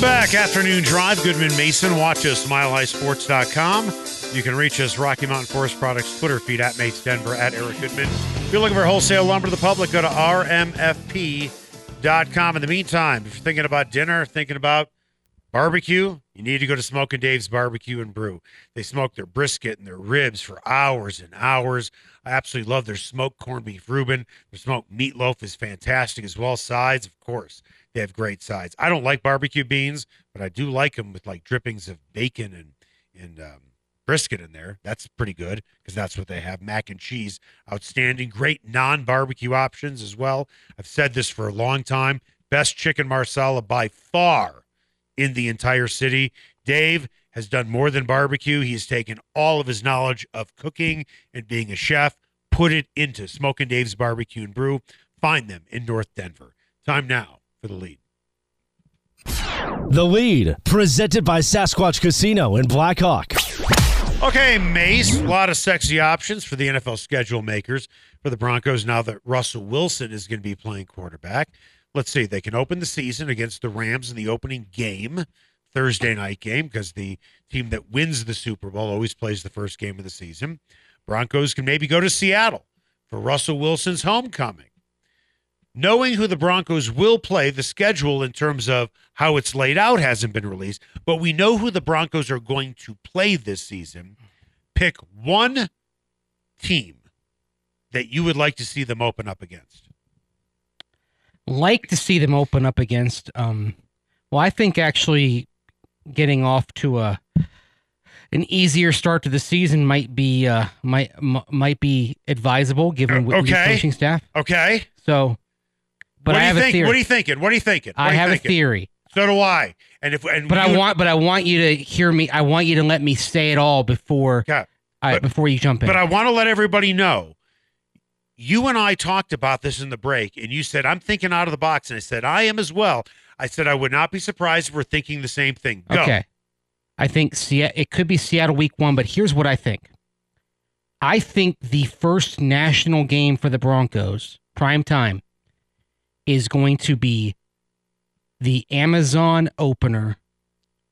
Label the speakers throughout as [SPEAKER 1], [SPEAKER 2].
[SPEAKER 1] Welcome back. Afternoon Drive. Goodman Mason. Watch us, milehighsports.com. You can reach us, Rocky Mountain Forest Products Twitter feed at Mace Denver, at Eric Goodman. If you're looking for wholesale lumber to the public, go to rmfp.com. In the meantime, if you're thinking about dinner, thinking about barbecue, you need to go to Smoking Dave's Barbecue and Brew. They smoke their brisket and their ribs for hours and hours. I absolutely love their smoked corned beef Reuben. Their smoked meatloaf is fantastic as well. Sides, of course. They have great sides. I don't like barbecue beans, but I do like them with like drippings of bacon and and um, brisket in there. That's pretty good because that's what they have. Mac and cheese, outstanding. Great non-barbecue options as well. I've said this for a long time. Best chicken marsala by far in the entire city. Dave has done more than barbecue. He has taken all of his knowledge of cooking and being a chef, put it into Smoking Dave's Barbecue and Brew. Find them in North Denver. Time now for the lead.
[SPEAKER 2] The lead, presented by Sasquatch Casino in Blackhawk.
[SPEAKER 1] Okay, Mace, a lot of sexy options for the NFL schedule makers for the Broncos now that Russell Wilson is going to be playing quarterback. Let's see, they can open the season against the Rams in the opening game, Thursday night game, because the team that wins the Super Bowl always plays the first game of the season. Broncos can maybe go to Seattle for Russell Wilson's homecoming. Knowing who the Broncos will play, the schedule in terms of how it's laid out hasn't been released, but we know who the Broncos are going to play this season. Pick one team that you would like to see them open up against.
[SPEAKER 3] like to see them open up against. Um, well, I think actually getting off to a an easier start to the season might be uh, might m- might be advisable given with the
[SPEAKER 1] okay.
[SPEAKER 3] coaching staff.
[SPEAKER 1] Okay.
[SPEAKER 3] So, but
[SPEAKER 1] what
[SPEAKER 3] I have
[SPEAKER 1] you
[SPEAKER 3] a
[SPEAKER 1] think?
[SPEAKER 3] theory.
[SPEAKER 1] What are you thinking? What are you thinking? What
[SPEAKER 3] I
[SPEAKER 1] you
[SPEAKER 3] have
[SPEAKER 1] thinking?
[SPEAKER 3] a theory,
[SPEAKER 1] So do I. And if and
[SPEAKER 3] but I
[SPEAKER 1] you-
[SPEAKER 3] want but I want you to hear me. I want you to let me say it all before
[SPEAKER 1] Okay.
[SPEAKER 3] I,
[SPEAKER 1] But-
[SPEAKER 3] before you jump in.
[SPEAKER 1] But I want to let everybody know. You and I talked about this in the break, and you said, I'm thinking out of the box. And I said, I am as well. I said, I would not be surprised if we're thinking the same thing. Go.
[SPEAKER 3] Okay. I think Se- it could be Seattle week one, but here's what I think. I think the first national game for the Broncos, prime time, is going to be the Amazon opener,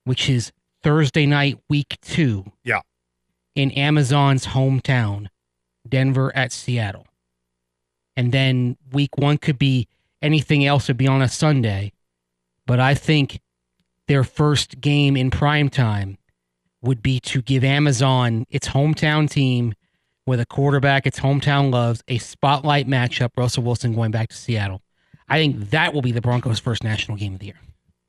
[SPEAKER 3] which is Thursday night, week two.
[SPEAKER 1] Yeah.
[SPEAKER 3] In Amazon's hometown, Denver at Seattle. And then week one could be anything else would be on a Sunday. But I think their first game in prime time would be to give Amazon its hometown team with a quarterback its hometown loves a spotlight matchup. Russell Wilson going back to Seattle. I think that will be the Broncos' first national game of the year.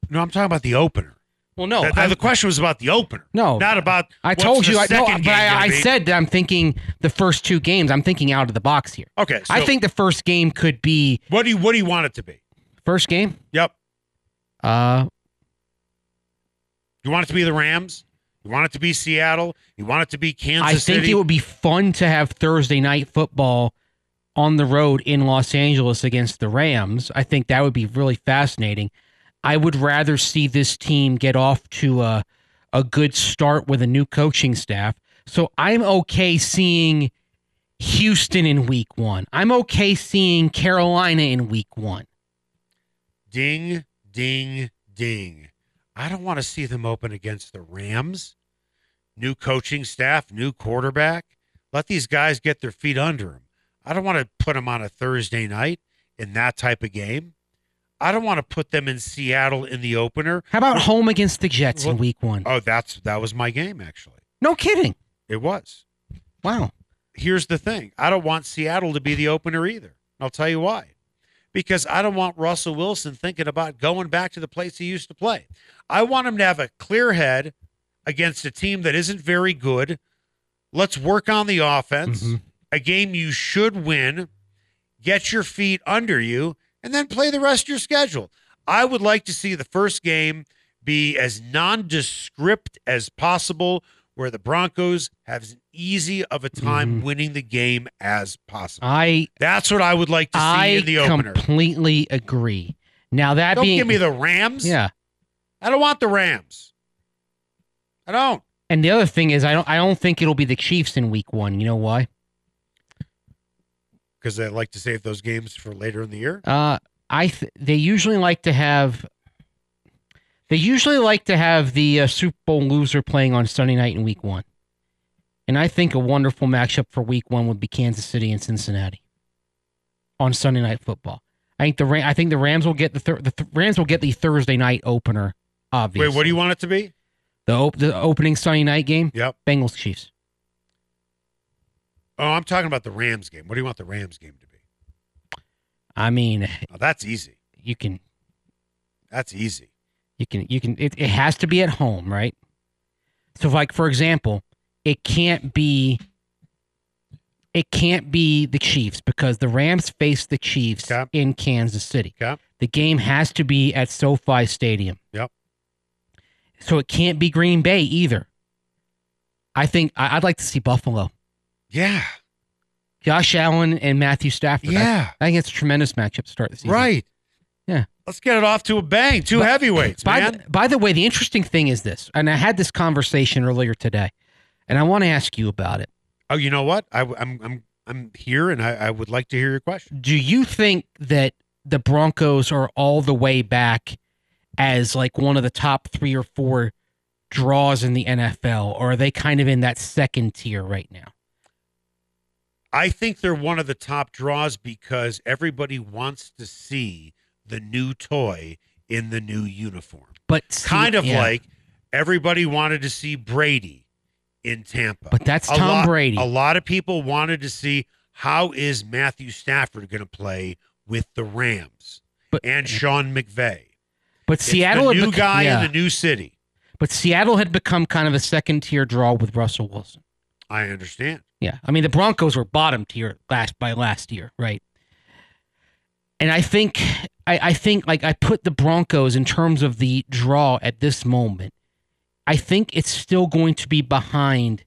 [SPEAKER 1] No, I'm talking about the opener.
[SPEAKER 3] Well, no,
[SPEAKER 1] That- that-
[SPEAKER 3] I-
[SPEAKER 1] the question was about the opener.
[SPEAKER 3] No,
[SPEAKER 1] Not about.
[SPEAKER 3] I told you, I, no, but I, I said that I'm thinking the first two games. I'm thinking out of the box here.
[SPEAKER 1] Okay.
[SPEAKER 3] I think the first game could be
[SPEAKER 1] What do you What do you want it to be?
[SPEAKER 3] first game.
[SPEAKER 1] Yep.
[SPEAKER 3] Uh,
[SPEAKER 1] You want it to be the Rams. You want it to be Seattle. You want it to be Kansas
[SPEAKER 3] I think
[SPEAKER 1] City.
[SPEAKER 3] it would be fun to have Thursday night football on the road in Los Angeles against the Rams. I think that would be really fascinating. I would rather see this team get off to a a good start with a new coaching staff. So I'm okay seeing Houston in week 1. I'm okay seeing Carolina in week 1.
[SPEAKER 1] Ding, ding, ding. I don't want to see them open against the Rams. New coaching staff, new quarterback. Let these guys get their feet under them. I don't want to put them on a Thursday night in that type of game. I don't want to put them in Seattle in the opener.
[SPEAKER 3] How about home against the Jets
[SPEAKER 1] Well-
[SPEAKER 3] in week 1?
[SPEAKER 1] Oh, that's that was my game actually.
[SPEAKER 3] No kidding.
[SPEAKER 1] It was.
[SPEAKER 3] Wow.
[SPEAKER 1] Here's the thing. I don't want Seattle to be the opener either. I'll tell you why. Because I don't want Russell Wilson thinking about going back to the place he used to play. I want him to have a clear head against a team that isn't very good. Let's work on the offense.
[SPEAKER 3] Mhm.
[SPEAKER 1] A game you should win. Get your feet under you and then play the rest of your schedule. I would like to see the first game be as nondescript as possible, where the Broncos have as easy of a time
[SPEAKER 3] Mhm.
[SPEAKER 1] winning the game as possible.
[SPEAKER 3] I
[SPEAKER 1] That's what I would like to see
[SPEAKER 3] I
[SPEAKER 1] in the opener.
[SPEAKER 3] I completely agree. Now that
[SPEAKER 1] Don't
[SPEAKER 3] being
[SPEAKER 1] give me the Rams.
[SPEAKER 3] yeah,
[SPEAKER 1] I don't want the Rams. I don't.
[SPEAKER 3] and the other thing is I don't I don't think it'll be the Chiefs in Week One. You know why?
[SPEAKER 1] Because they like to save those games for later in the year.
[SPEAKER 3] Uh, I th- they usually like to have they usually like to have the uh, Super Bowl loser playing on Sunday night in Week One, and I think a wonderful matchup for Week One would be Kansas City and Cincinnati on Sunday Night Football. I think the Ram- I think the Rams will get the thir- the th- Rams will get the Thursday night opener. Obviously,
[SPEAKER 1] Wait, what do you want it to be?
[SPEAKER 3] the op- the opening Sunday night game?
[SPEAKER 1] Yep.
[SPEAKER 3] Bengals Chiefs.
[SPEAKER 1] Oh, I'm talking about the Rams game. What do you want the Rams game to be?
[SPEAKER 3] I mean,
[SPEAKER 1] Oh, that's easy.
[SPEAKER 3] you can
[SPEAKER 1] That's easy.
[SPEAKER 3] You can you can it, it has to be at home, right? So like for example, it can't be it can't be the Chiefs because the Rams face the Chiefs
[SPEAKER 1] Okay.
[SPEAKER 3] in Kansas City.
[SPEAKER 1] Okay.
[SPEAKER 3] The game has to be at SoFi Stadium.
[SPEAKER 1] Yep.
[SPEAKER 3] So it can't be Green Bay either. I think I'd like to see Buffalo.
[SPEAKER 1] Yeah.
[SPEAKER 3] Josh Allen and Matthew Stafford.
[SPEAKER 1] Yeah.
[SPEAKER 3] I, think it's a tremendous matchup to start the season.
[SPEAKER 1] Right.
[SPEAKER 3] Yeah.
[SPEAKER 1] Let's get it off to a bang. Two
[SPEAKER 3] But-
[SPEAKER 1] heavyweights,
[SPEAKER 3] By
[SPEAKER 1] man.
[SPEAKER 3] the, by the way, the interesting thing is this, and I had this conversation earlier today, and I want to ask you about it.
[SPEAKER 1] oh, you know what? I, am I'm I'm here, and I, I would like to hear your question.
[SPEAKER 3] Do you think that the Broncos are all the way back as like one of the top three or four draws in the NFL, or are they kind of in that second tier right now?
[SPEAKER 1] I think they're one of the top draws because everybody wants to see the new toy in the new uniform.
[SPEAKER 3] But see-
[SPEAKER 1] Kind of
[SPEAKER 3] yeah.
[SPEAKER 1] like everybody wanted to see Brady in Tampa.
[SPEAKER 3] But that's
[SPEAKER 1] a
[SPEAKER 3] Tom
[SPEAKER 1] lot,
[SPEAKER 3] Brady.
[SPEAKER 1] A lot of people wanted to see how is Matthew Stafford going to play with the Rams
[SPEAKER 3] But-
[SPEAKER 1] and eh. Sean McVay.
[SPEAKER 3] But
[SPEAKER 1] It's
[SPEAKER 3] Seattle
[SPEAKER 1] the new
[SPEAKER 3] bec-
[SPEAKER 1] guy
[SPEAKER 3] yeah.
[SPEAKER 1] in the new city.
[SPEAKER 3] But Seattle had become kind of a second tier draw with Russell Wilson.
[SPEAKER 1] I understand.
[SPEAKER 3] Yeah, I mean the Broncos were bottom tier last by last year, right? And I think I, I think like I put the Broncos in terms of the draw at this moment. I think it's still going to be behind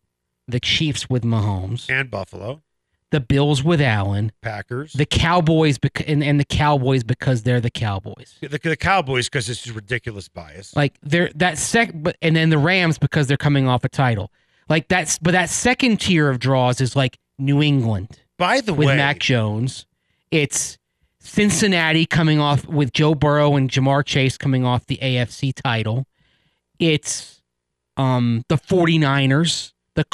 [SPEAKER 3] the Chiefs with Mahomes,
[SPEAKER 1] And Buffalo,
[SPEAKER 3] the Bills with Allen,
[SPEAKER 1] Packers,
[SPEAKER 3] the Cowboys bec- and, and the Cowboys because they're the Cowboys.
[SPEAKER 1] the, the Cowboys because it's ridiculous bias.
[SPEAKER 3] Like they're that sec, but and then the Rams because they're coming off a title. Like that's but that second tier of draws is like New England.
[SPEAKER 1] By the
[SPEAKER 3] with
[SPEAKER 1] way, with
[SPEAKER 3] Mac Jones. It's Cincinnati coming off with Joe Burrow and Ja'Marr Chase coming off the AFC title. It's um the 49ers, the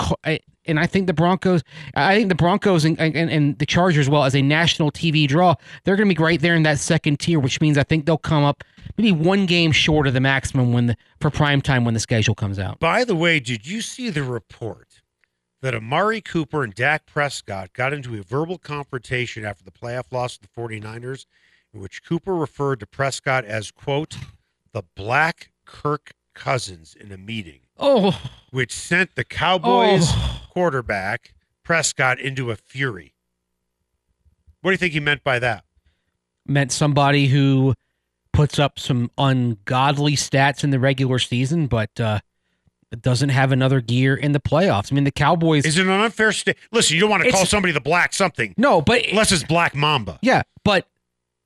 [SPEAKER 3] and I think the Broncos I think the Broncos and, and, and the Chargers well as a national TV draw, they're going to be right there in that second tier, which means I think they'll come up maybe one game short of the maximum when the for prime time when the schedule comes out.
[SPEAKER 1] by the way, did you see the report that Amari Cooper and Dak Prescott got into a verbal confrontation after the playoff loss to the 49ers, in which Cooper referred to Prescott as, quote, the black Kirk Cousins in a meeting,
[SPEAKER 3] Oh,
[SPEAKER 1] which sent the Cowboys
[SPEAKER 3] oh.
[SPEAKER 1] quarterback, Prescott, into a fury. What do you think he meant by that?
[SPEAKER 3] meant somebody who puts up some ungodly stats in the regular season, but uh, doesn't have another gear in the playoffs. I mean, the Cowboys.
[SPEAKER 1] Is it an unfair state? Listen, you don't want to call somebody the black something
[SPEAKER 3] no, but
[SPEAKER 1] unless it's Black Mamba.
[SPEAKER 3] yeah, but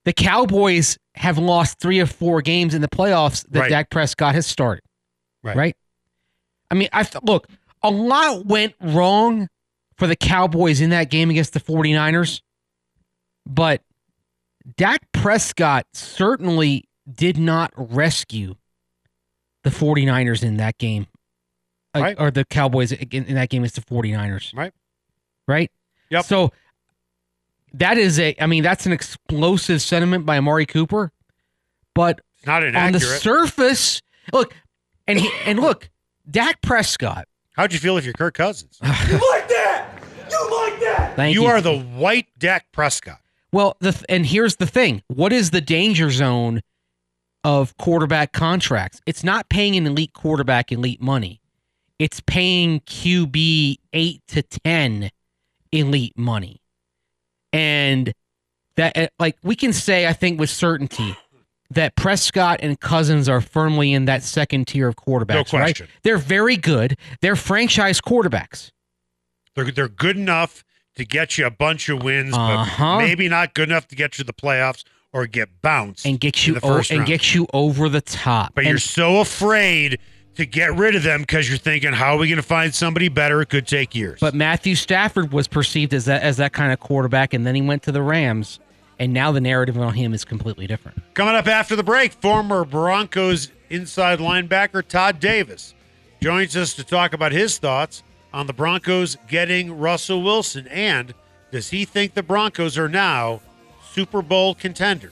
[SPEAKER 3] the Cowboys have lost three or four games in the playoffs that
[SPEAKER 1] Right.
[SPEAKER 3] Dak Prescott has started.
[SPEAKER 1] Right.
[SPEAKER 3] I mean, I th- look, a lot went wrong for the Cowboys in that game against the 49ers, but Dak Prescott certainly did not rescue the 49ers in that game. Uh,
[SPEAKER 1] Right.
[SPEAKER 3] Or the Cowboys in, that game against the 49ers.
[SPEAKER 1] Right.
[SPEAKER 3] Right?
[SPEAKER 1] Yep.
[SPEAKER 3] So that is a I mean, that's an explosive sentiment by Amari Cooper. But
[SPEAKER 1] It's not
[SPEAKER 3] on the surface, look, and he, and look, Dak Prescott.
[SPEAKER 1] How'd you feel if you're Kirk Cousins? You like that? You like that?
[SPEAKER 3] Thank
[SPEAKER 1] you
[SPEAKER 3] you
[SPEAKER 1] are the white Dak Prescott.
[SPEAKER 3] Well, the th- and here's the thing: what is the danger zone of quarterback contracts? It's not paying an elite quarterback elite money; it's paying QB eight to ten elite money, and that uh, like we can say, I think with certainty that Prescott and Cousins are firmly in that second tier of quarterbacks, right?
[SPEAKER 1] question.
[SPEAKER 3] They're very good. They're franchise quarterbacks.
[SPEAKER 1] They're they're good enough to get you a bunch of wins,
[SPEAKER 3] Uh-huh.
[SPEAKER 1] but maybe not good enough to get you the playoffs or get bounced
[SPEAKER 3] and get you o- and get you over the top.
[SPEAKER 1] But
[SPEAKER 3] And
[SPEAKER 1] you're so afraid to get rid of them because you're thinking, how are we going to find somebody better? It could take years.
[SPEAKER 3] But Matthew Stafford was perceived as that as that kind of quarterback, and then he went to the Rams, and now the narrative on him is completely different.
[SPEAKER 1] Coming up after the break, former Broncos inside linebacker Todd Davis joins us to talk about his thoughts on the Broncos getting Russell Wilson and does he think the Broncos are now Super Bowl contenders?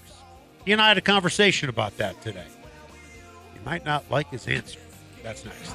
[SPEAKER 1] He and I had a conversation about that today. You might not like his answer. That's next.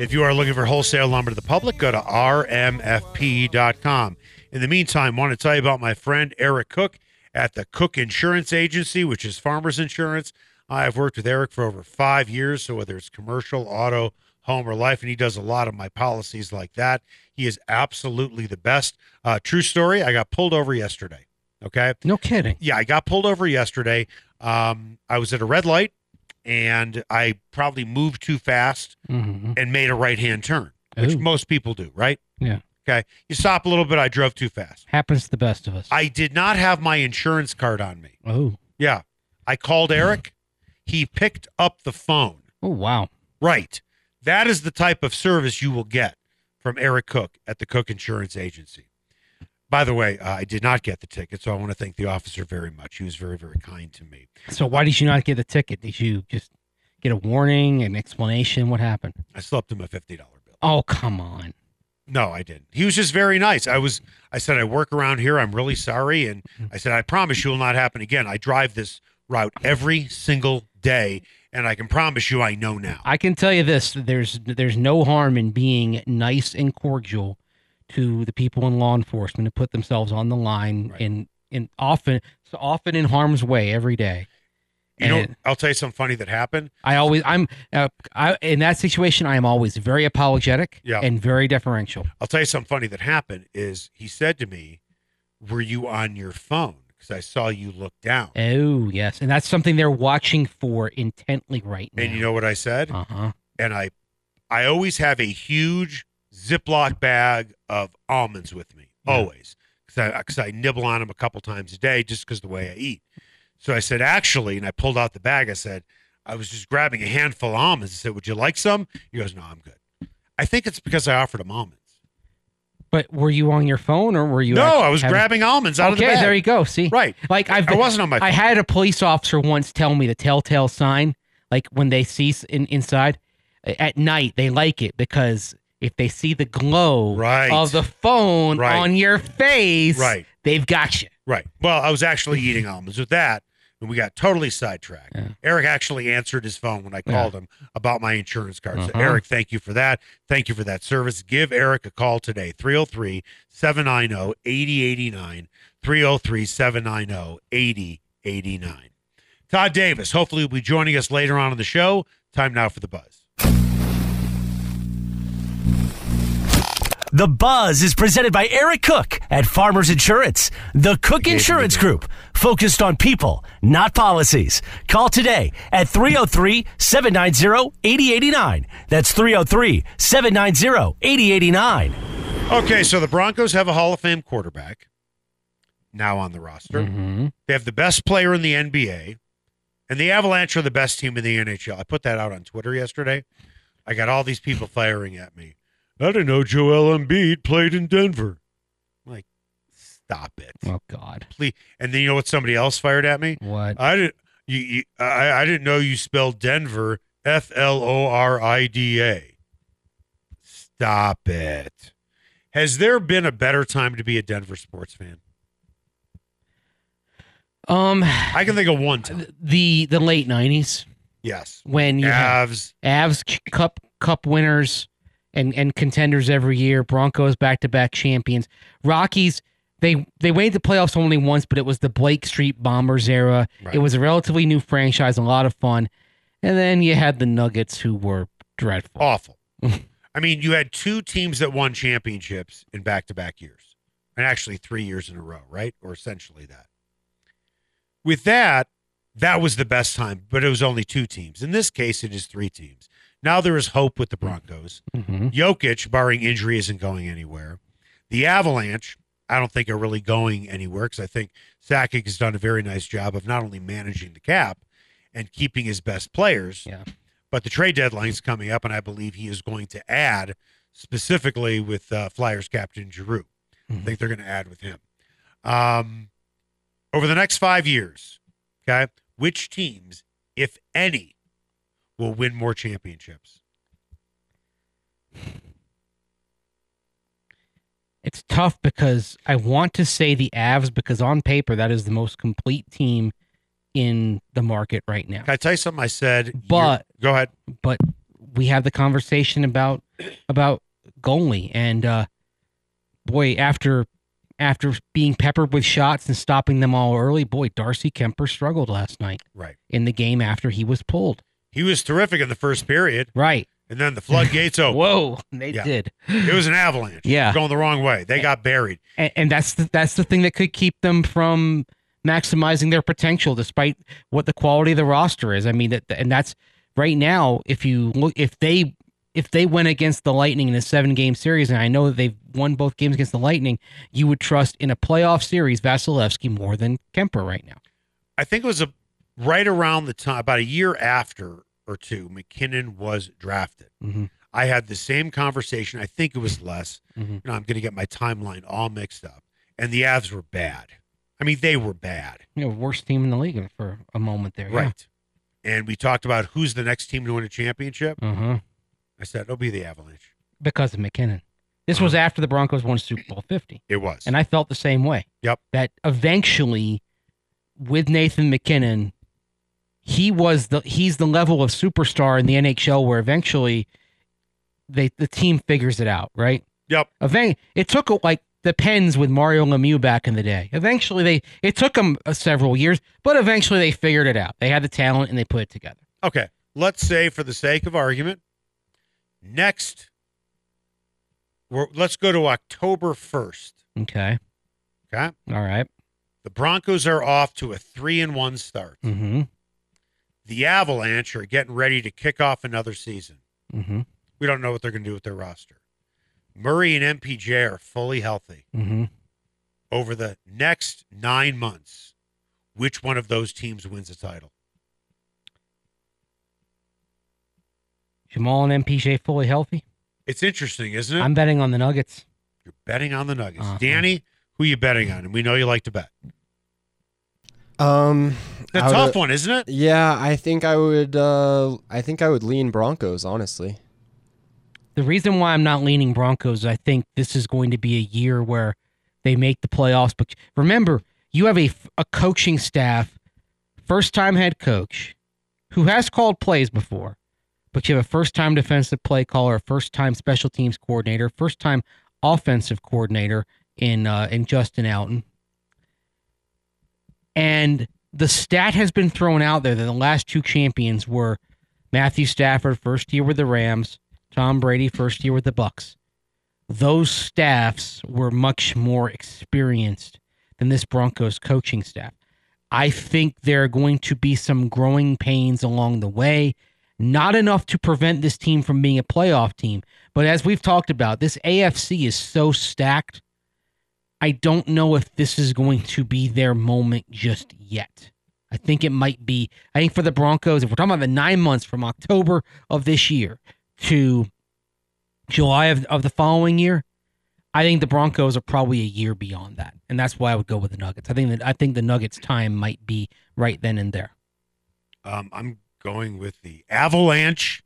[SPEAKER 1] If you are looking for wholesale lumber to the public, go to rmfp.com. In the meantime, I want to tell you about my friend Eric Cook at the Cook Insurance Agency, which is Farmers Insurance. I have worked with Eric for over five years, so whether it's commercial, auto, home, or life, and he does a lot of my policies like that. He is absolutely the best. Uh, true story, I got pulled over yesterday. Okay.
[SPEAKER 3] No kidding.
[SPEAKER 1] Yeah, I got pulled over yesterday. Um, I was at a red light and I probably moved too fast
[SPEAKER 3] hmm
[SPEAKER 1] and made a right hand turn, which
[SPEAKER 3] Ooh.
[SPEAKER 1] most people do, right?
[SPEAKER 3] Yeah.
[SPEAKER 1] Okay. You stop a little bit, I drove too fast.
[SPEAKER 3] Happens to the best of us.
[SPEAKER 1] I did not have my insurance card on me.
[SPEAKER 3] oh.
[SPEAKER 1] Yeah. I called Eric. He picked up the phone.
[SPEAKER 3] Oh wow.
[SPEAKER 1] Right. That is the type of service you will get from Eric Cook at the Cook Insurance Agency. By the way, uh, I did not get the ticket, so I want to thank the officer very much. He was very, very kind to me.
[SPEAKER 3] So why did you not get the ticket? Did you just get a warning, an explanation? What happened?
[SPEAKER 1] I slept him a fifty dollar bill.
[SPEAKER 3] Oh come on.
[SPEAKER 1] No, I didn't. He was just very nice. I was. I said I work around here. I'm really sorry, and I said I promise you will not happen again. I drive this route every single day, and I can promise you I know now.
[SPEAKER 3] I can tell you this: there's there's no harm in being nice and cordial to the people in law enforcement who put themselves on the line
[SPEAKER 1] Right.
[SPEAKER 3] and and often so often in harm's way every day.
[SPEAKER 1] You know, I'll tell you something funny that happened.
[SPEAKER 3] I always I'm uh, I, in that situation. I am always very apologetic
[SPEAKER 1] Yeah.
[SPEAKER 3] and very deferential.
[SPEAKER 1] I'll tell you something funny that happened. Is he said to me, "Were you on your phone?" Because I saw you look down.
[SPEAKER 3] Oh yes, and that's something they're watching for intently right now.
[SPEAKER 1] And you know what I said?
[SPEAKER 3] uh huh.
[SPEAKER 1] and I I always have a huge Ziploc bag of almonds with me,
[SPEAKER 3] Yeah.
[SPEAKER 1] always, because I, 'cause I nibble on them a couple times a day just because the way I eat. So I said, actually, and I pulled out the bag. I said, I was just grabbing a handful of almonds. I said, would you like some? He goes, no, I'm good. I think it's because I offered him almonds.
[SPEAKER 3] But were you on your phone or were you?
[SPEAKER 1] no, I was
[SPEAKER 3] having-
[SPEAKER 1] grabbing almonds out of the
[SPEAKER 3] Okay,
[SPEAKER 1] bag.
[SPEAKER 3] there you go. See,
[SPEAKER 1] Right.
[SPEAKER 3] Like I've
[SPEAKER 1] I wasn't on my phone.
[SPEAKER 3] I had a police officer once tell me the telltale sign, like when they see in, inside at night, they like it because if they see the glow
[SPEAKER 1] Right.
[SPEAKER 3] of the phone
[SPEAKER 1] Right.
[SPEAKER 3] on your face,
[SPEAKER 1] Right.
[SPEAKER 3] they've got you.
[SPEAKER 1] Right. Well, I was actually eating almonds with that, and we got totally sidetracked.
[SPEAKER 3] Yeah.
[SPEAKER 1] Eric actually answered his phone when I
[SPEAKER 3] Yeah.
[SPEAKER 1] called him about my insurance card. So,
[SPEAKER 3] Uh-huh.
[SPEAKER 1] Eric, thank you for that. Thank you for that service. Give Eric a call today 303 790 8089. 303 790 8089. Todd Davis, hopefully, will be joining us later on in the show. Time now for the buzz.
[SPEAKER 2] The Buzz is presented by Eric Cook at Farmers Insurance. The Cook Insurance Group, focused on people, not policies. Call today at 303 790 8089. That's 303 790 8089.
[SPEAKER 1] Okay, so the Broncos have a Hall of Fame quarterback now on the roster.
[SPEAKER 3] Mm-hmm.
[SPEAKER 1] They have the best player in the NBA, and the Avalanche are the best team in the NHL. I put that out on Twitter yesterday. I got all these people firing at me. I didn't know Joel Embiid played in Denver. Like, stop it,
[SPEAKER 3] Oh God.
[SPEAKER 1] please. And then you know what? Somebody else fired at me.
[SPEAKER 3] What?
[SPEAKER 1] I didn't. You, you I, I didn't know you spelled Denver F L O R I D A. Stop it. Has there been a better time to be a Denver sports fan?
[SPEAKER 3] Um,
[SPEAKER 1] I can think of one time.
[SPEAKER 3] the the late nineties
[SPEAKER 1] Yes.
[SPEAKER 3] when you
[SPEAKER 1] Avs.
[SPEAKER 3] Avs Cup Cup winners and and contenders every year. Broncos back to back champions. Rockies they they made the playoffs only once, but it was the Blake Street Bombers era.
[SPEAKER 1] Right.
[SPEAKER 3] It was a relatively new franchise, a lot of fun. And then you had the Nuggets, who were dreadful.
[SPEAKER 1] Awful. I mean, you had two teams that won championships in back to back years, and actually three years in a row, right? Or essentially that. With that, that was the best time, but it was only two teams. In this case, it is three teams. Now there is hope with the Broncos.
[SPEAKER 3] Mhm.
[SPEAKER 1] Jokic, barring injury, isn't going anywhere. The Avalanche, I don't think are really going anywhere because I think Sakic has done a very nice job of not only managing the cap and keeping his best players,
[SPEAKER 3] Yeah.
[SPEAKER 1] but the trade deadline is coming up, and I believe he is going to add specifically with uh, Flyers captain Giroux. I
[SPEAKER 3] Mhm.
[SPEAKER 1] think they're going to add with him. Um, over the next five years, okay, which teams, if any, will win more championships?
[SPEAKER 3] It's tough because I want to say the Avs because on paper that is the most complete team in the market right now.
[SPEAKER 1] Can I tell you something I said?
[SPEAKER 3] But-
[SPEAKER 1] go ahead.
[SPEAKER 3] But we have the conversation about about goalie and uh boy after after being peppered with shots and stopping them all early, boy Darcy Kuemper struggled last night
[SPEAKER 1] Right.
[SPEAKER 3] in the game after he was pulled.
[SPEAKER 1] He was terrific in the first period,
[SPEAKER 3] Right.
[SPEAKER 1] and then the floodgates opened.
[SPEAKER 3] Whoa, they
[SPEAKER 1] Yeah.
[SPEAKER 3] did.
[SPEAKER 1] It was an avalanche.
[SPEAKER 3] Yeah.
[SPEAKER 1] going the wrong way. They got buried.
[SPEAKER 3] and, and that's the, that's the thing that could keep them from maximizing their potential despite what the quality of the roster is i mean that and that's right now if you look if they if they went against the lightning in a seven game series and i know that they've won both games against the lightning you would trust in a playoff series Vasilevskiy more than Kuemper right now
[SPEAKER 1] I think it was a right around the time, about a year after or two, MacKinnon was drafted.
[SPEAKER 3] mm-hmm.
[SPEAKER 1] I had the same conversation. I think it was less.
[SPEAKER 3] Mhm.
[SPEAKER 1] You know, I'm going to get my timeline all mixed up. And the Avs were bad. I mean, they were bad.
[SPEAKER 3] you know worst team in the league for a moment there
[SPEAKER 1] Right. And we talked about who's the next team to win a championship.
[SPEAKER 3] yeah. uh-huh.
[SPEAKER 1] I said, it'll be the Avalanche.
[SPEAKER 3] because of MacKinnon this was after the broncos won super bowl 50
[SPEAKER 1] It was.
[SPEAKER 3] And I felt the same way.
[SPEAKER 1] Yep.
[SPEAKER 3] That eventually, with Nathan MacKinnon, he was the he's the level of superstar in the NHL where eventually they the team figures it out, right?
[SPEAKER 1] yep.
[SPEAKER 3] Event it took like the Pens with Mario Lemieux back in the day. Eventually they it took them uh, several years, but eventually they figured it out. They had the talent and they put it together.
[SPEAKER 1] Okay. Let's say, for the sake of argument, next, we're, let's go to October 1st.
[SPEAKER 3] Okay.
[SPEAKER 1] Okay.
[SPEAKER 3] All right.
[SPEAKER 1] The Broncos are off to a three and one start.
[SPEAKER 3] Mm-hmm.
[SPEAKER 1] The Avalanche are getting ready to kick off another season.
[SPEAKER 3] Mm-hmm.
[SPEAKER 1] We don't know what they're going to do with their roster. Murray and MPJ are fully healthy.
[SPEAKER 3] Mm-hmm.
[SPEAKER 1] Over the next nine months, which one of those teams wins the title?
[SPEAKER 3] Jamal and MPJ fully healthy.
[SPEAKER 1] It's interesting, isn't it?
[SPEAKER 3] I'm betting on the Nuggets.
[SPEAKER 1] You're betting on the Nuggets.
[SPEAKER 3] Uh-huh.
[SPEAKER 1] Danny, who are you betting on? And we know you like to bet.
[SPEAKER 4] Um,
[SPEAKER 1] It's a
[SPEAKER 4] I would-
[SPEAKER 1] tough one, isn't it?
[SPEAKER 4] Yeah, I think I would. Uh, I think I would lean Broncos. Honestly,
[SPEAKER 3] The reason why I'm not leaning Broncos, I think this is going to be a year where they make the playoffs. But remember, you have a, a coaching staff, first time head coach, who has called plays before, but you have a first time defensive play caller, a first time special teams coordinator, first time offensive coordinator in uh, in Justin Outten. And the stat has been thrown out there that the last two champions were Matthew Stafford, first year with the Rams, Tom Brady, first year with the Bucs. Those staffs were much more experienced than this Broncos coaching staff. I think there are going to be some growing pains along the way. Not enough to prevent this team from being a playoff team. But as we've talked about, this AFC is so stacked. I don't know if this is going to be their moment just yet. I think it might be. I think for the Broncos, if we're talking about the nine months from October of this year to July of, of the following year, I think the Broncos are probably a year beyond that, and that's why I would go with the Nuggets. I think that I think the Nuggets' time might be right then and there.
[SPEAKER 1] Um, I'm going with the Avalanche.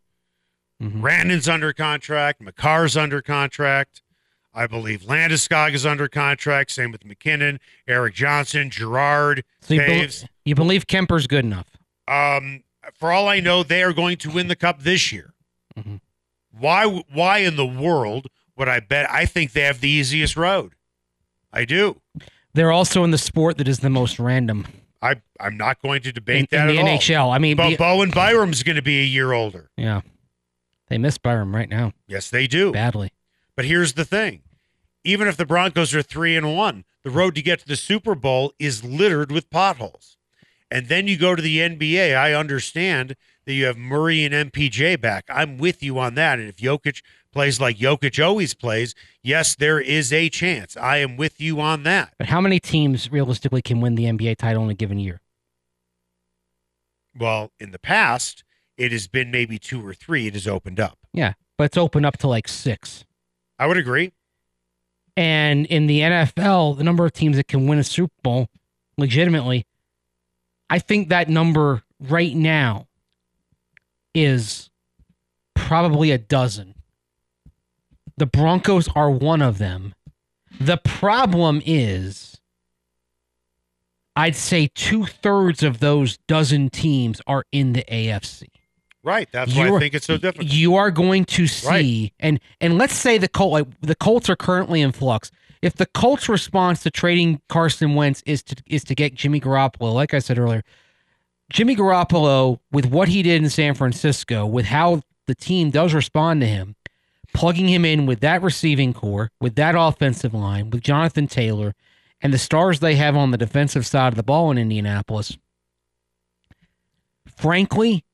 [SPEAKER 3] Mhm.
[SPEAKER 1] Brandon's under contract. Makar's under contract. I believe Landeskog is under contract. Same with MacKinnon, Erik Johnson, Girard,
[SPEAKER 3] So you,
[SPEAKER 1] Toews.
[SPEAKER 3] you believe Kuemper's good enough?
[SPEAKER 1] Um, for all I know, they are going to win the cup this year.
[SPEAKER 3] Mhm.
[SPEAKER 1] Why? Why in the world would I bet? I think they have the easiest road. I do.
[SPEAKER 3] They're also in the sport that is the most random
[SPEAKER 1] I I'm not going to debate
[SPEAKER 3] in,
[SPEAKER 1] that
[SPEAKER 3] in the
[SPEAKER 1] at all.
[SPEAKER 3] NHL. I mean,
[SPEAKER 1] But
[SPEAKER 3] the-
[SPEAKER 1] Bowen Byram's going to be a year older.
[SPEAKER 3] yeah, they miss Byram right now
[SPEAKER 1] Yes, they do.
[SPEAKER 3] badly.
[SPEAKER 1] But here's the thing: even if the Broncos are three and one, the road to get to the Super Bowl is littered with potholes. And then you go to the NBA. I understand that you have Murray and MPJ back. I'm with you on that. And if Jokic plays like Jokic always plays, yes, there is a chance. I am with you on that.
[SPEAKER 3] But how many teams realistically can win the NBA title in a given year?
[SPEAKER 1] Well, in the past, it has been maybe two or three. It has opened up.
[SPEAKER 3] Yeah, but it's opened up to like six.
[SPEAKER 1] I would agree.
[SPEAKER 3] And in the NFL, the number of teams that can win a Super Bowl legitimately, I think that number right now is probably a dozen. The Broncos are one of them. The problem is, I'd say two thirds of those dozen teams are in the AFC.
[SPEAKER 1] Right. That's why
[SPEAKER 3] You
[SPEAKER 1] I think it's so different.
[SPEAKER 3] You are going to see, and and let's say the Colt, like, the Colts are currently in flux. If the Colts' response to trading Carson Wentz is to is to get Jimmy Garoppolo, like I said earlier, Jimmy Garoppolo with what he did in San Francisco, with how the team does respond to him, plugging him in with that receiving corps, with that offensive line, with Jonathan Taylor, and the stars they have on the defensive side of the ball in Indianapolis. Frankly,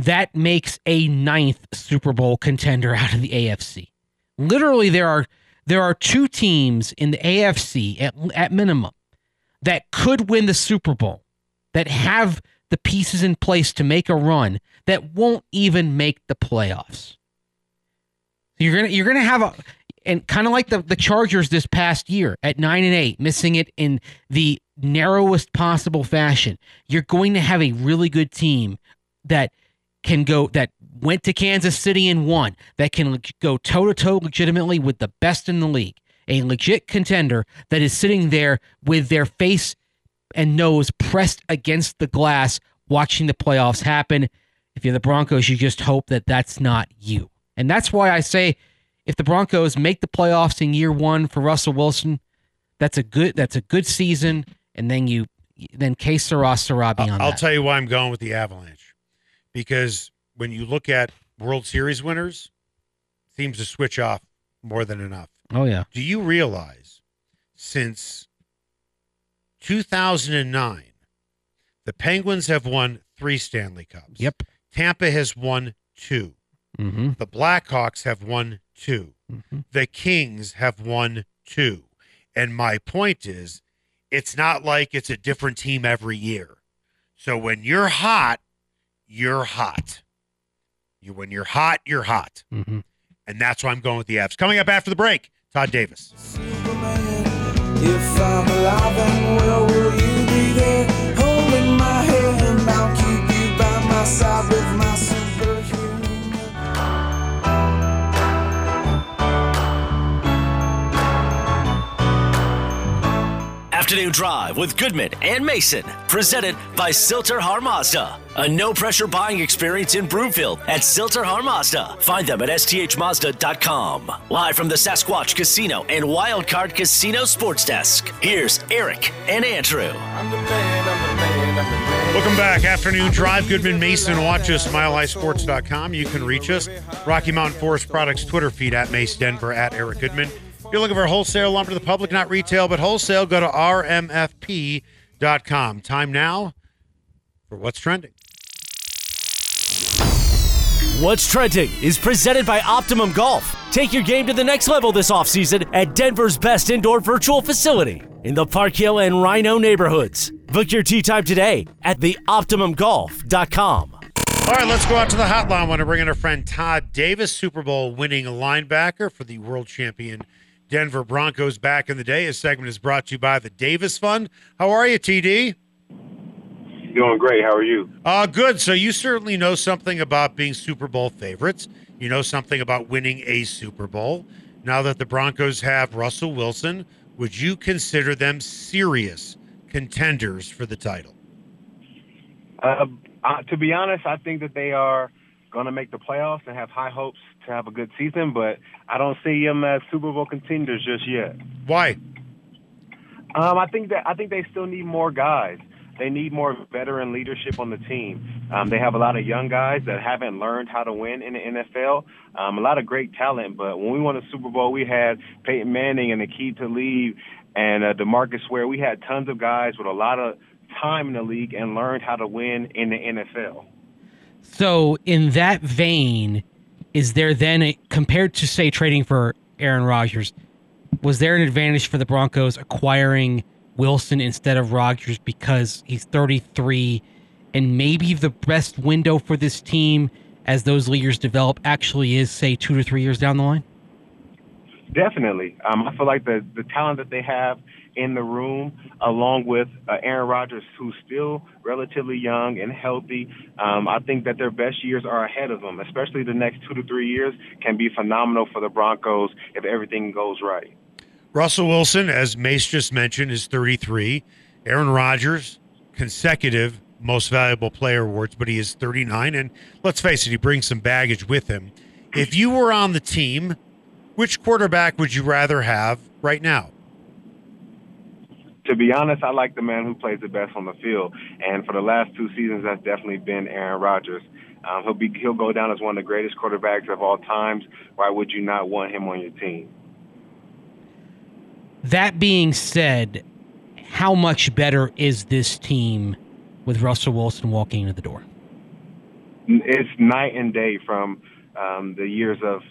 [SPEAKER 3] that makes a ninth Super Bowl contender out of the AFC. Literally, there are there are two teams in the AFC at, at minimum that could win the Super Bowl, that have the pieces in place to make a run that won't even make the playoffs. You're gonna you're gonna have a and kind of like the the Chargers this past year at nine and eight, missing it in the narrowest possible fashion. You're going to have a really good team that can go that went to Kansas City and won, that can go toe to toe legitimately with the best in the league, a legit contender that is sitting there with their face and nose pressed against the glass, watching the playoffs happen. If you're the Broncos, you just hope that that's not you, and that's why I say, if the Broncos make the playoffs in year one for Russell Wilson, that's a good that's a good season, and then you then sera sera beyond
[SPEAKER 1] I'll
[SPEAKER 3] that.
[SPEAKER 1] tell you why I'm going with the Avalanche. Because when you look at World Series winners, seems to switch off more than enough.
[SPEAKER 3] oh yeah.
[SPEAKER 1] Do you realize since 2009, the Penguins have won three Stanley Cups?
[SPEAKER 3] Yep.
[SPEAKER 1] Tampa has won two.
[SPEAKER 3] Mm-hmm.
[SPEAKER 1] The Blackhawks have won 2
[SPEAKER 3] Mhm.
[SPEAKER 1] The Kings have won two. And my point is, it's not like it's a different team every year. So when you're hot, you're hot. You when you're hot, you're hot.
[SPEAKER 3] Mm-hmm.
[SPEAKER 1] And that's why I'm going with the Avs. Coming up after the break, Todd Davis.
[SPEAKER 5] If I'm alive and well, will you be there? Holding my hand, I'll keep you by my side with my
[SPEAKER 6] Afternoon Drive with Goodman and Mason, presented by Sill-TerHar Mazda. A no pressure buying experience in Broomfield at Sill-TerHar Mazda. Find them at sthmazda.com. Live from the Sasquatch Casino and Wildcard Casino Sports Desk. Here's Eric and Andrew.
[SPEAKER 5] I'm the man, I'm the man, I'm the man.
[SPEAKER 1] Welcome back. Afternoon Drive. Goodman Mason. Watch us, milehighsports.com. You can reach us. Rocky Mountain Forest Products Twitter feed at Mace Denver at Eric Goodman. If you're looking for wholesale lumber to the public, not retail, but wholesale, go to rmfp.com. Time now for what's trending.
[SPEAKER 2] What's Trending is presented by Optimum Golf. Take your game to the next level this offseason at Denver's best indoor virtual facility in the Park Hill and RiNo neighborhoods. Book your tee time today at theoptimumgolf.com.
[SPEAKER 1] All right, let's go out to the hotline. I want to bring in our friend Todd Davis, Super Bowl winning linebacker for the world champion Denver Broncos back in the day. His segment is brought to you by the Davis Fund. How are you, TD?
[SPEAKER 7] Doing great. How are you?
[SPEAKER 1] Uh, good. So you certainly know something about being Super Bowl favorites. You know something about winning a Super Bowl. Now that the Broncos have Russell Wilson, would you consider them serious contenders for the title?
[SPEAKER 7] Uh, uh, to be honest, I think that they are going to make the playoffs and have high hopes to have a good season, but I don't see them as Super Bowl contenders just yet.
[SPEAKER 1] Why?
[SPEAKER 7] Um, I think that I think they still need more guys. They need more veteran leadership on the team. Um, they have a lot of young guys that haven't learned how to win in the NFL. Um, a lot of great talent, but when we won the Super Bowl, we had Peyton Manning and Aqib Talib and uh, Demarcus Ware. We had tons of guys with a lot of time in the league and learned how to win in the NFL.
[SPEAKER 3] So, in that vein, is there then a, compared to say trading for Aaron Rodgers, was there an advantage for the Broncos acquiring Wilson instead of Rodgers because he's 33 and maybe the best window for this team as those leaders develop actually is say 2 to 3 years down the line?
[SPEAKER 7] Definitely. Um, I feel like the the talent that they have in the room, along with uh, Aaron Rodgers, who's still relatively young and healthy. Um, I think that their best years are ahead of them, especially the next two to three years can be phenomenal for the Broncos if everything goes right.
[SPEAKER 1] Russell Wilson, as Mace just mentioned, is 33. Aaron Rodgers, consecutive most valuable player awards, but he is 39. And let's face it, he brings some baggage with him. If you were on the team, which quarterback would you rather have right now?
[SPEAKER 7] to be honest, I like the man who plays the best on the field. And for the last two seasons, that's definitely been Aaron Rodgers. Um, he'll be he'll go down as one of the greatest quarterbacks of all times. Why would you not want him on your team?
[SPEAKER 3] That being said, how much better is this team with Russell Wilson walking into the door?
[SPEAKER 7] It's night and day from um, the years of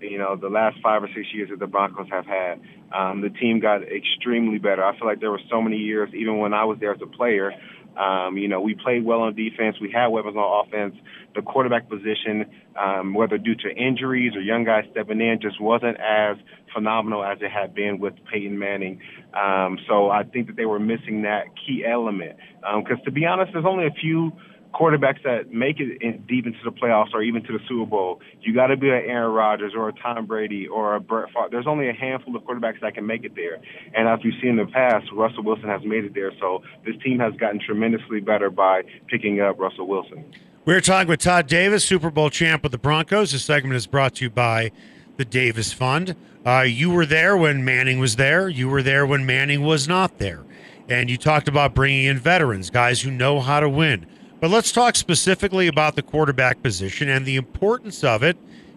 [SPEAKER 7] you know, the last five or six years that the Broncos have had. Um, the team got extremely better. I feel like there were so many years, even when I was there as a player, um, you know, we played well on defense. We had weapons on offense. The quarterback position, um, whether due to injuries or young guys stepping in, just wasn't as phenomenal as it had been with Peyton Manning. Um, so I think that they were missing that key element. Because um, to be honest, there's only a few quarterbacks that make it in, deep into the playoffs or even to the Super Bowl. You got to be an Aaron Rodgers or a Tom Brady or a Brett Favre. There's only a handful of quarterbacks that can make it there. And as we've seen in the past, Russell Wilson has made it there. So this team has gotten tremendously better by picking up Russell Wilson.
[SPEAKER 1] We're talking with Todd Davis, Super Bowl champ with the Broncos. This segment is brought to you by the Davis Fund. Uh, you were there when Manning was there. You were there when Manning was not there. And you talked about bringing in veterans, guys who know how to win. But let's talk specifically about the quarterback position and the importance of it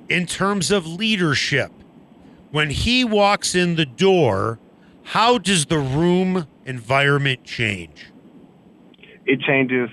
[SPEAKER 1] in terms of leadership. When he walks in the door, how does the room environment change?
[SPEAKER 7] It changes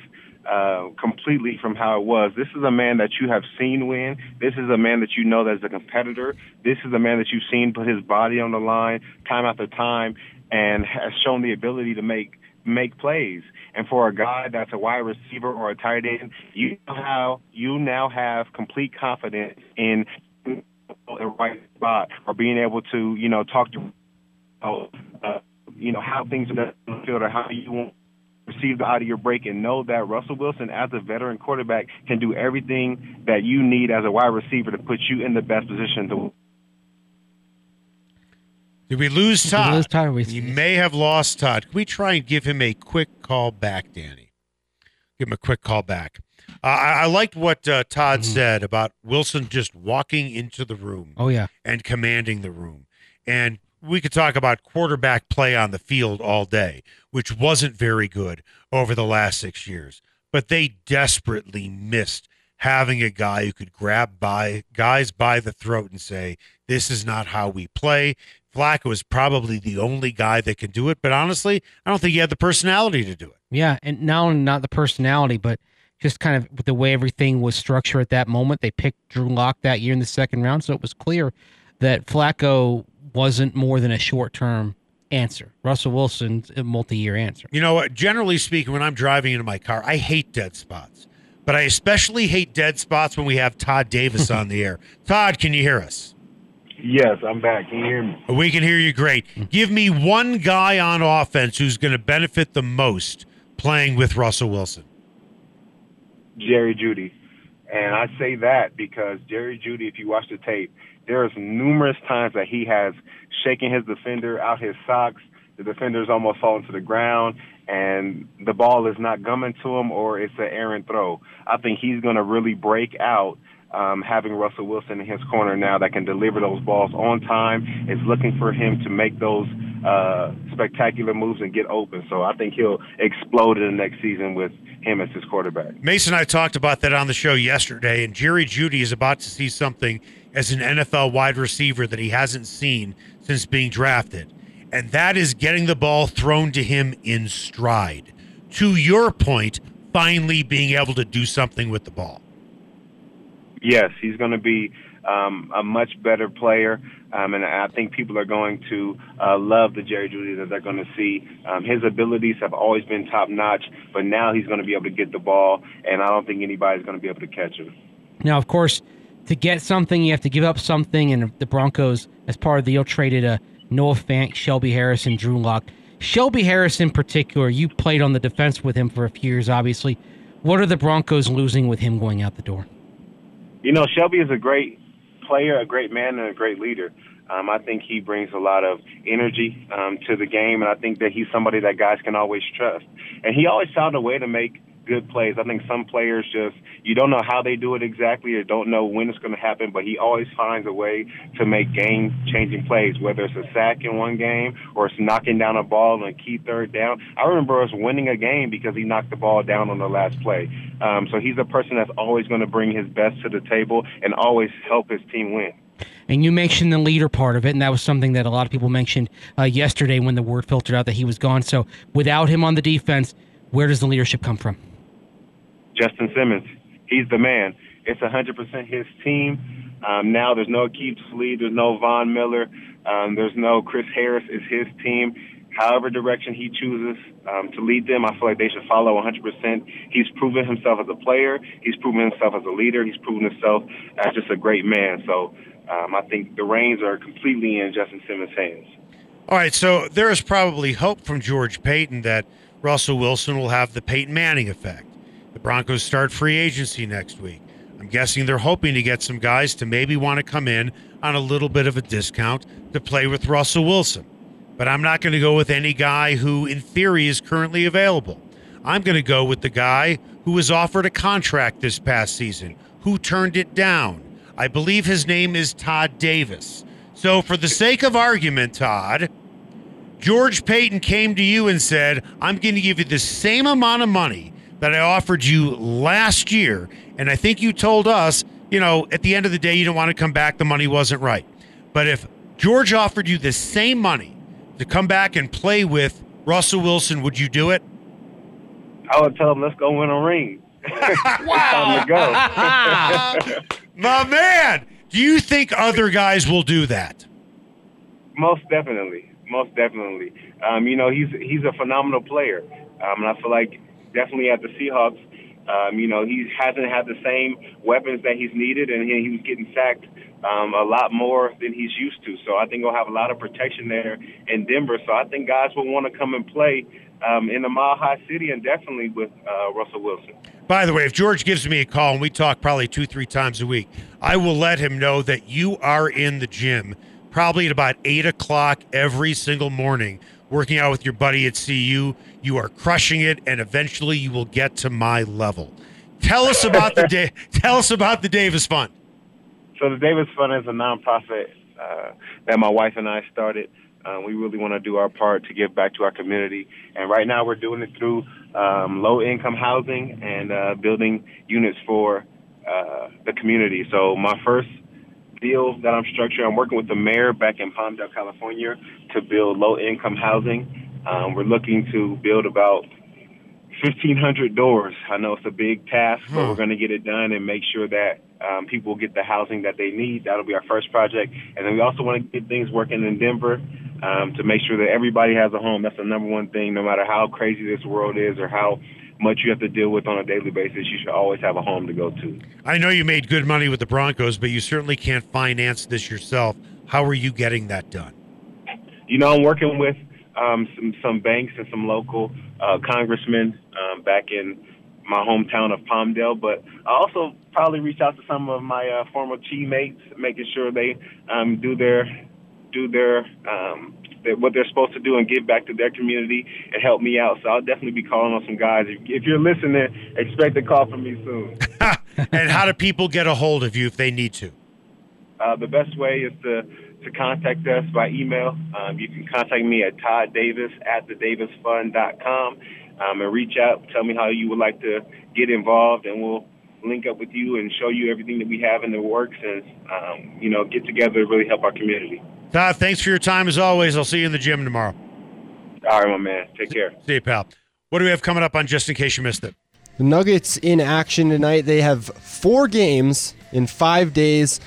[SPEAKER 7] uh, completely from how it was. This is a man that you have seen win. This is a man that you know that's a competitor. This is a man that you've seen put his body on the line time after time and has shown the ability to make make plays. And for a guy that's a wide receiver or a tight end, you know how you now have complete confidence in the right spot or being able to, you know, talk to, uh, you know, how things are in the field or how you want receive out of your break and know that Russell Wilson, as a veteran quarterback, can do everything that you need as a wide receiver to put you in the best position to
[SPEAKER 1] did we lose Todd?
[SPEAKER 3] Did we lose Todd? We,
[SPEAKER 1] you may have lost Todd. Can we try and give him a quick call back, Danny? Give him a quick call back. Uh, I, I, liked what uh, Todd mm-hmm. said about Wilson just walking into the room.
[SPEAKER 3] Oh yeah,
[SPEAKER 1] and commanding the room. And we could talk about quarterback play on the field all day, which wasn't very good over the last six years. But they desperately missed having a guy who could grab by guys by the throat and say, "This is not how we play. Flacco was probably the only guy that can do it. But honestly, I don't think he had the personality to do it.
[SPEAKER 3] Yeah, and now not the personality, but just kind of the way everything was structured at that moment. They picked Drew Lock that year in the second round, so it was clear that Flacco wasn't more than a short term answer. Russell Wilson's a multi year answer.
[SPEAKER 1] You know what? Generally speaking, when I'm driving into my car, I hate dead spots. but I especially hate dead spots when we have Todd Davis on the air. Todd, can you hear us?
[SPEAKER 7] Yes, I'm back. Can you hear me?
[SPEAKER 1] We can hear you great. Give me one guy on offense who's going to benefit the most playing with Russell Wilson.
[SPEAKER 7] Jerry Jeudy. And I say that because Jerry Jeudy, if you watch the tape, there's numerous times that he has shaken his defender out his socks. The defender's almost fallen to the ground, and the ball is not coming to him, or it's an errant throw. I think he's going to really break out um, having Russell Wilson in his corner now that can deliver those balls on time. Is looking for him to make those uh, spectacular moves and get open. So I think he'll explode in the next season with him as his quarterback.
[SPEAKER 1] Mason I talked about that on the show yesterday, and Jerry Jeudy is about to see something as an NFL wide receiver that he hasn't seen since being drafted. And that is getting the ball thrown to him in stride. To your point, finally being able to do something with the ball.
[SPEAKER 7] Yes, he's going to be um, a much better player, um, and I think people are going to uh, love the Jerry Jeudy that they're going to see. Um, his abilities have always been top notch, but now he's going to be able to get the ball, and I don't think anybody's going to be able to catch him.
[SPEAKER 3] Now, of course, to get something, you have to give up something, and the Broncos, as part of the deal, traded a Noah Fant, Shelby Harrison, Drew Lock. Shelby Harris in particular, you played on the defense with him for a few years, obviously. What are the Broncos losing with him going out the door?
[SPEAKER 7] You know, Shelby is a great player, a great man, and a great leader. Um, I think he brings a lot of energy um, to the game, and I think that he's somebody that guys can always trust. And he always found a way to make good plays. I think some players just you don't know how they do it exactly or don't know when it's going to happen, but he always finds a way to make game changing plays, whether it's a sack in one game or it's knocking down a ball on a key third down. I remember us winning a game because he knocked the ball down on the last play. Um, so he's a person that's always going to bring his best to the table and always help his team win.
[SPEAKER 3] And you mentioned the leader part of it, and that was something that a lot of people mentioned uh, yesterday when the word filtered out that he was gone. So without him on the defense, where does the leadership come from?
[SPEAKER 7] Justin Simmons. He's the man. It's 100% his team. Um, now there's no Keith Lee, there's no Von Miller, um, there's no Chris Harris. It's his team. However direction he chooses um, to lead them, I feel like they should follow 100%. He's proven himself as a player. He's proven himself as a leader. He's proven himself as just a great man. So um, I think the reins are completely in Justin Simmons' hands.
[SPEAKER 1] All right, so there is probably hope from George Paton that Russell Wilson will have the Peyton Manning effect. The Broncos start free agency next week. I'm guessing they're hoping to get some guys to maybe want to come in on a little bit of a discount to play with Russell Wilson. But I'm not going to go with any guy who, in theory, is currently available. I'm going to go with the guy who was offered a contract this past season, who turned it down. I believe his name is Todd Davis. So, for the sake of argument, Todd, George Paton came to you and said, I'm going to give you the same amount of money that I offered you last year. And I think you told us, you know, at the end of the day, you don't want to come back. The money wasn't right. But if George offered you the same money to come back and play with Russell Wilson, would you do it?
[SPEAKER 7] I would tell him, let's go win a ring.
[SPEAKER 3] wow.
[SPEAKER 1] My man, do you think other guys will do that?
[SPEAKER 7] Most definitely, most definitely. Um, you know, he's he's a phenomenal player, um, and I feel like definitely at the Seahawks, um, you know, he hasn't had the same weapons that he's needed, and he, he was getting sacked um, a lot more than he's used to. So I think he'll have a lot of protection there in Denver. So I think guys will want to come and play um, in the Mile High City, and definitely with uh, Russell Wilson.
[SPEAKER 1] By the way, if George gives me a call and we talk probably two, three times a week, I will let him know that you are in the gym probably at about eight o'clock every single morning, working out with your buddy at CU. You are crushing it, and eventually you will get to my level. Tell us about the day. Tell us about the Davis Fund.
[SPEAKER 7] So the Davis Fund is a nonprofit uh, that my wife and I started. Uh, we really want to do our part to give back to our community, and right now we're doing it through um, low-income housing and uh, building units for uh, the community. So my first deal that I'm structuring, I'm working with the mayor back in Palmdale, California, to build low-income housing. Um, we're looking to build about 1,500 doors. I know it's a big task, but we're going to get it done and make sure that um, people get the housing that they need. That'll be our first project. And then we also want to get things working in Denver um, to make sure that everybody has a home. That's the number one thing, no matter how crazy this world is or how much you have to deal with on a daily basis, you should always have a home to go to.
[SPEAKER 1] I know you made good money with the Broncos, but you certainly can't finance this yourself. How are you getting that done?
[SPEAKER 7] You know, I'm working with um, some some banks and some local uh, congressmen um, back in my hometown of Palmdale, but I also probably reach out to some of my uh, former teammates, making sure they um, do their do their um, their, what they're supposed to do and give back to their community and help me out. So I'll definitely be calling on some guys. If, if you're listening, expect a call from me soon.
[SPEAKER 1] and how do people get a hold of you if they need to?
[SPEAKER 7] Uh, the best way is to to contact us by email. Um, you can contact me at Todd Davis at the thedavisfund.com um, and reach out. Tell me how you would like to get involved, and we'll link up with you and show you everything that we have in the works and, um, you know, get together to really help our community.
[SPEAKER 1] Todd, thanks for your time as always. I'll see you in the gym tomorrow.
[SPEAKER 7] All right, my man. Take care.
[SPEAKER 1] See you, pal. What do we have coming up on just in case you missed it?
[SPEAKER 4] The Nuggets in action tonight. They have four games in five days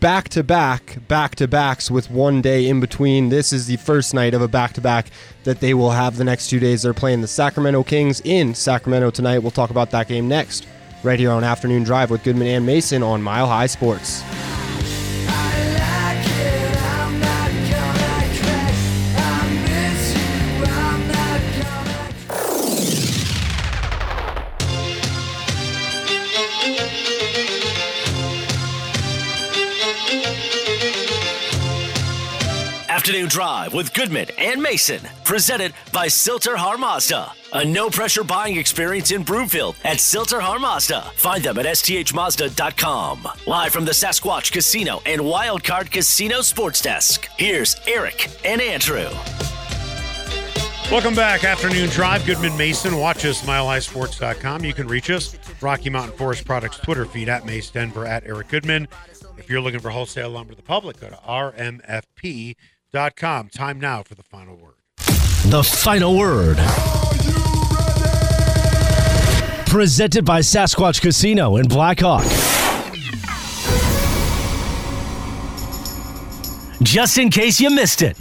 [SPEAKER 4] back to back, back to backs with one day in between. This is the first night of a back to back that they will have the next two days. They're playing the Sacramento Kings in Sacramento tonight. We'll talk about that game next, right here on Afternoon Drive with Goodman and Mason on Mile High Sports.
[SPEAKER 6] With Goodman and Mason, presented by Sill-TerHar Mazda. A no pressure buying experience in Broomfield at Sill-TerHar Mazda. Find them at sthmazda.com. Live from the Sasquatch Casino and Wildcard Casino Sports Desk, here's Eric and Andrew.
[SPEAKER 1] Welcome back. Afternoon Drive. Goodman Mason. Watch us, milehighsports.com. You can reach us. Rocky Mountain Forest Products Twitter feed at Mace Denver at Eric Goodman. If you're looking for wholesale lumber the public, go to rmfp.com. Time now for the final word.
[SPEAKER 2] The final word. Presented by Sasquatch Casino in Blackhawk. Just in case you missed it.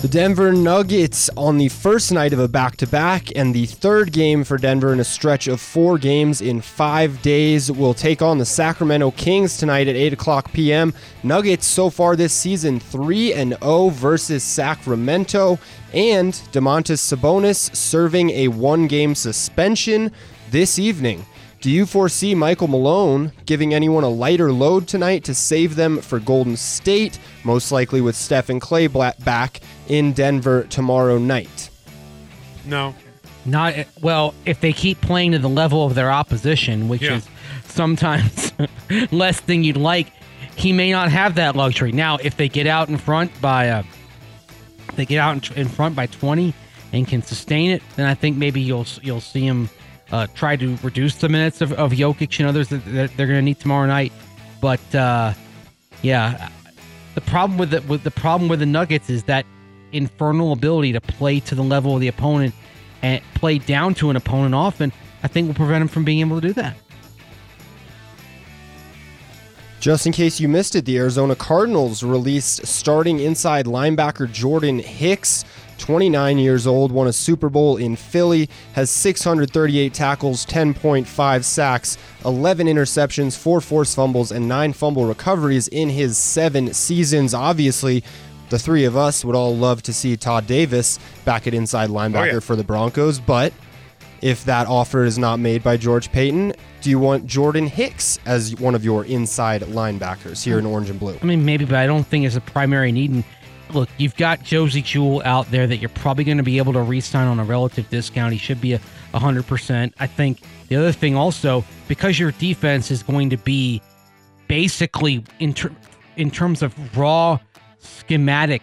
[SPEAKER 4] The Denver Nuggets on the first night of a back to back and the third game for Denver in a stretch of four games in five days will take on the Sacramento Kings tonight at 8 o'clock p.m. Nuggets so far this season 3 and 0 versus Sacramento, and Domantas Sabonis serving a one game suspension this evening. Do you foresee Michael Malone giving anyone a lighter load tonight to save them for Golden State, most likely with Stephen Clay back in Denver tomorrow night?
[SPEAKER 1] No.
[SPEAKER 3] Not well, if they keep playing to the level of their opposition, which
[SPEAKER 1] Yeah.
[SPEAKER 3] is sometimes less than you'd like, he may not have that luxury. Now, if they get out in front by uh, they get out in, in front by 20 and can sustain it, then I think maybe you'll you'll see him uh, try to reduce the minutes of, of Jokic and others that, that they're going to need tomorrow night. But uh, yeah, the problem with the with the problem with the Nuggets is that infernal ability to play to the level of the opponent and play down to an opponent often. I think will prevent him from being able to do that.
[SPEAKER 4] Just in case you missed it, the Arizona Cardinals released starting inside linebacker Jordan Hicks. 29 years old, won a Super Bowl in Philly, has 638 tackles, 10.5 sacks, 11 interceptions, 4 forced fumbles, and 9 fumble recoveries in his 7 seasons. Obviously, the three of us would all love to see Todd Davis back at inside oh, linebacker
[SPEAKER 1] yeah.
[SPEAKER 4] for the Broncos, but if that offer is not made by George Paton, do you want Jordan Hicks as one of your inside linebackers here in mm. orange and blue?
[SPEAKER 3] I mean, maybe, but I don't think it's a primary need. And look, you've got Josey Jewell out there that you're probably going to be able to re-sign on a relative discount. He should be a 100%. I think the other thing also, because your defense is going to be basically in, ter- in terms of raw schematic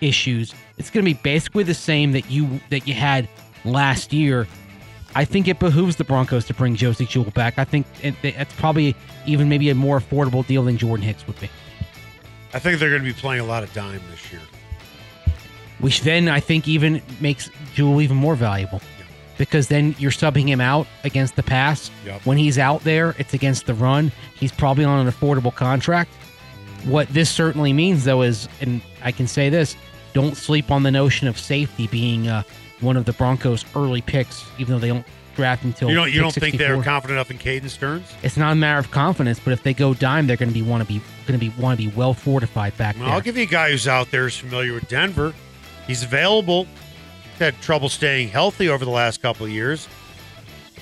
[SPEAKER 3] issues, it's going to be basically the same that you that you had last year. I think it behooves the Broncos to bring Josey Jewell back. I think it's probably even maybe a more affordable deal than Jordan Hicks would be.
[SPEAKER 1] I think they're going to be playing a lot of dime this year.
[SPEAKER 3] which then I think even makes Jewell even more valuable. Because then you're subbing him out against the pass.
[SPEAKER 1] Yep.
[SPEAKER 3] When he's out there, it's against the run. He's probably on an affordable contract. What this certainly means, though, is, and I can say this: don't sleep on the notion of safety being uh, one of the Broncos' early picks, even though they don't draft until
[SPEAKER 1] You don't you don't think they're confident enough in Caden Sterns?
[SPEAKER 3] It's not a matter of confidence, but if they go dime, they're going to be want to be going to be want to be well fortified back
[SPEAKER 1] Well,
[SPEAKER 3] there.
[SPEAKER 1] I'll give you a guy who's out there who's familiar with Denver. He's available. He's had trouble staying healthy over the last couple of years.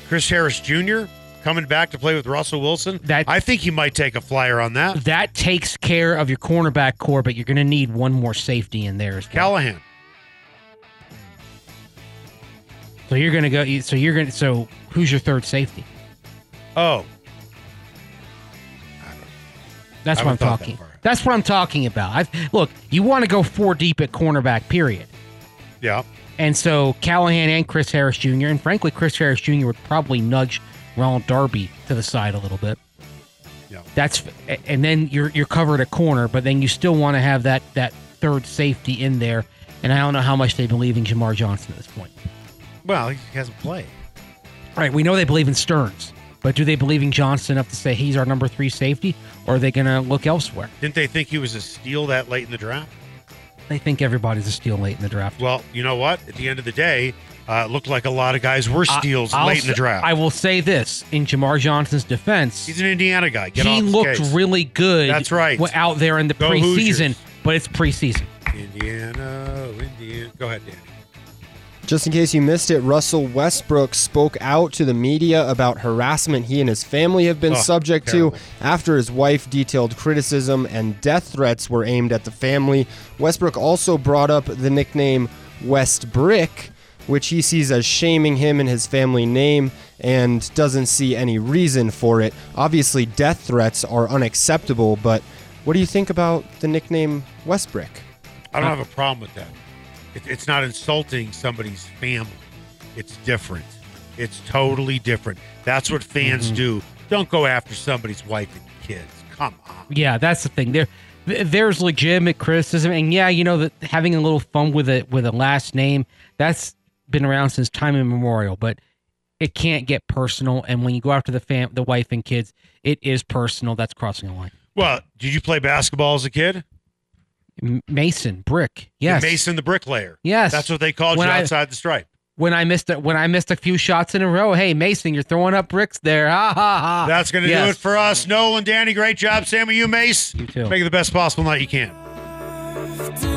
[SPEAKER 1] Chris Harris Jr. coming back to play with Russell Wilson.
[SPEAKER 3] That-
[SPEAKER 1] I think he might take a flyer on that.
[SPEAKER 3] that takes care of your cornerback corps, but you're going to need one more safety in there as well.
[SPEAKER 1] Callahan.
[SPEAKER 3] So you're going to go. So you're going to. So who's your third safety?
[SPEAKER 1] Oh,
[SPEAKER 3] That's
[SPEAKER 1] I
[SPEAKER 3] what I'm
[SPEAKER 1] haven't that
[SPEAKER 3] talking. That's what I'm talking about. I've, look, you want to go four deep at cornerback, period.
[SPEAKER 1] yeah.
[SPEAKER 3] And so Callahan and Chris Harris Jr. and frankly, Chris Harris Jr. would probably nudge Ronald Darby to the side a little bit.
[SPEAKER 1] Yeah.
[SPEAKER 3] That's and then you're you're covered at corner, but then you still want to have that that third safety in there. And I don't know how much they believe in Jamar Johnson at this point.
[SPEAKER 1] Well, he hasn't played.
[SPEAKER 3] All right, we know they believe in Sterns, but do they believe in Johnson enough to say he's our number three safety, or are they going to look elsewhere?
[SPEAKER 1] Didn't they think he was a steal that late in the draft?
[SPEAKER 3] They think everybody's a steal late in the draft.
[SPEAKER 1] Well, you know what? At the end of the day, uh, it looked like a lot of guys were steals
[SPEAKER 3] I'll
[SPEAKER 1] late in the draft.
[SPEAKER 3] I will say this in Jamar Johnson's defense.
[SPEAKER 1] He's an Indiana guy. Get
[SPEAKER 3] he
[SPEAKER 1] off
[SPEAKER 3] looked
[SPEAKER 1] case.
[SPEAKER 3] really good.
[SPEAKER 1] That's right.
[SPEAKER 3] w- Out there in the
[SPEAKER 1] Go
[SPEAKER 3] preseason,
[SPEAKER 1] Hoosiers.
[SPEAKER 3] but it's preseason.
[SPEAKER 1] Indiana, Indiana. Go ahead, Danny.
[SPEAKER 4] Just in case you missed it, Russell Westbrook spoke out to the media about harassment he and his family have been
[SPEAKER 1] Oh,
[SPEAKER 4] subject
[SPEAKER 1] terrible.
[SPEAKER 4] to after his wife detailed criticism and death threats were aimed at the family. Westbrook also brought up the nickname Westbrick, which he sees as shaming him and his family name and doesn't see any reason for it. Obviously, death threats are unacceptable, but what do you think about the nickname Westbrick?
[SPEAKER 1] I don't have a problem with that. It, it's not insulting somebody's family. It's different. It's totally different. That's what fans
[SPEAKER 3] Mm-hmm.
[SPEAKER 1] do. Don't go after somebody's wife and kids. Come on.
[SPEAKER 3] Yeah, that's the thing. There, there's legitimate criticism, and yeah, you know that having a little fun with it with a last name that's been around since time immemorial. But it can't get personal, and when you go after the fam, the wife and kids, it is personal. That's crossing a line.
[SPEAKER 1] Well, did you play basketball as a kid?
[SPEAKER 3] M- Mason brick, yes.
[SPEAKER 1] Mason the bricklayer.
[SPEAKER 3] Yes.
[SPEAKER 1] That's what they called
[SPEAKER 3] When
[SPEAKER 1] you
[SPEAKER 3] I-
[SPEAKER 1] outside the stripe.
[SPEAKER 3] when I missed it, when I missed a few shots in a row. Hey, Mason, you're throwing up bricks there. Ha ha ha.
[SPEAKER 1] That's going to do it for us. Nolan, Danny, great job. Sammy, you, Mace.
[SPEAKER 3] You too.
[SPEAKER 1] Make it the best possible night you can.
[SPEAKER 5] Take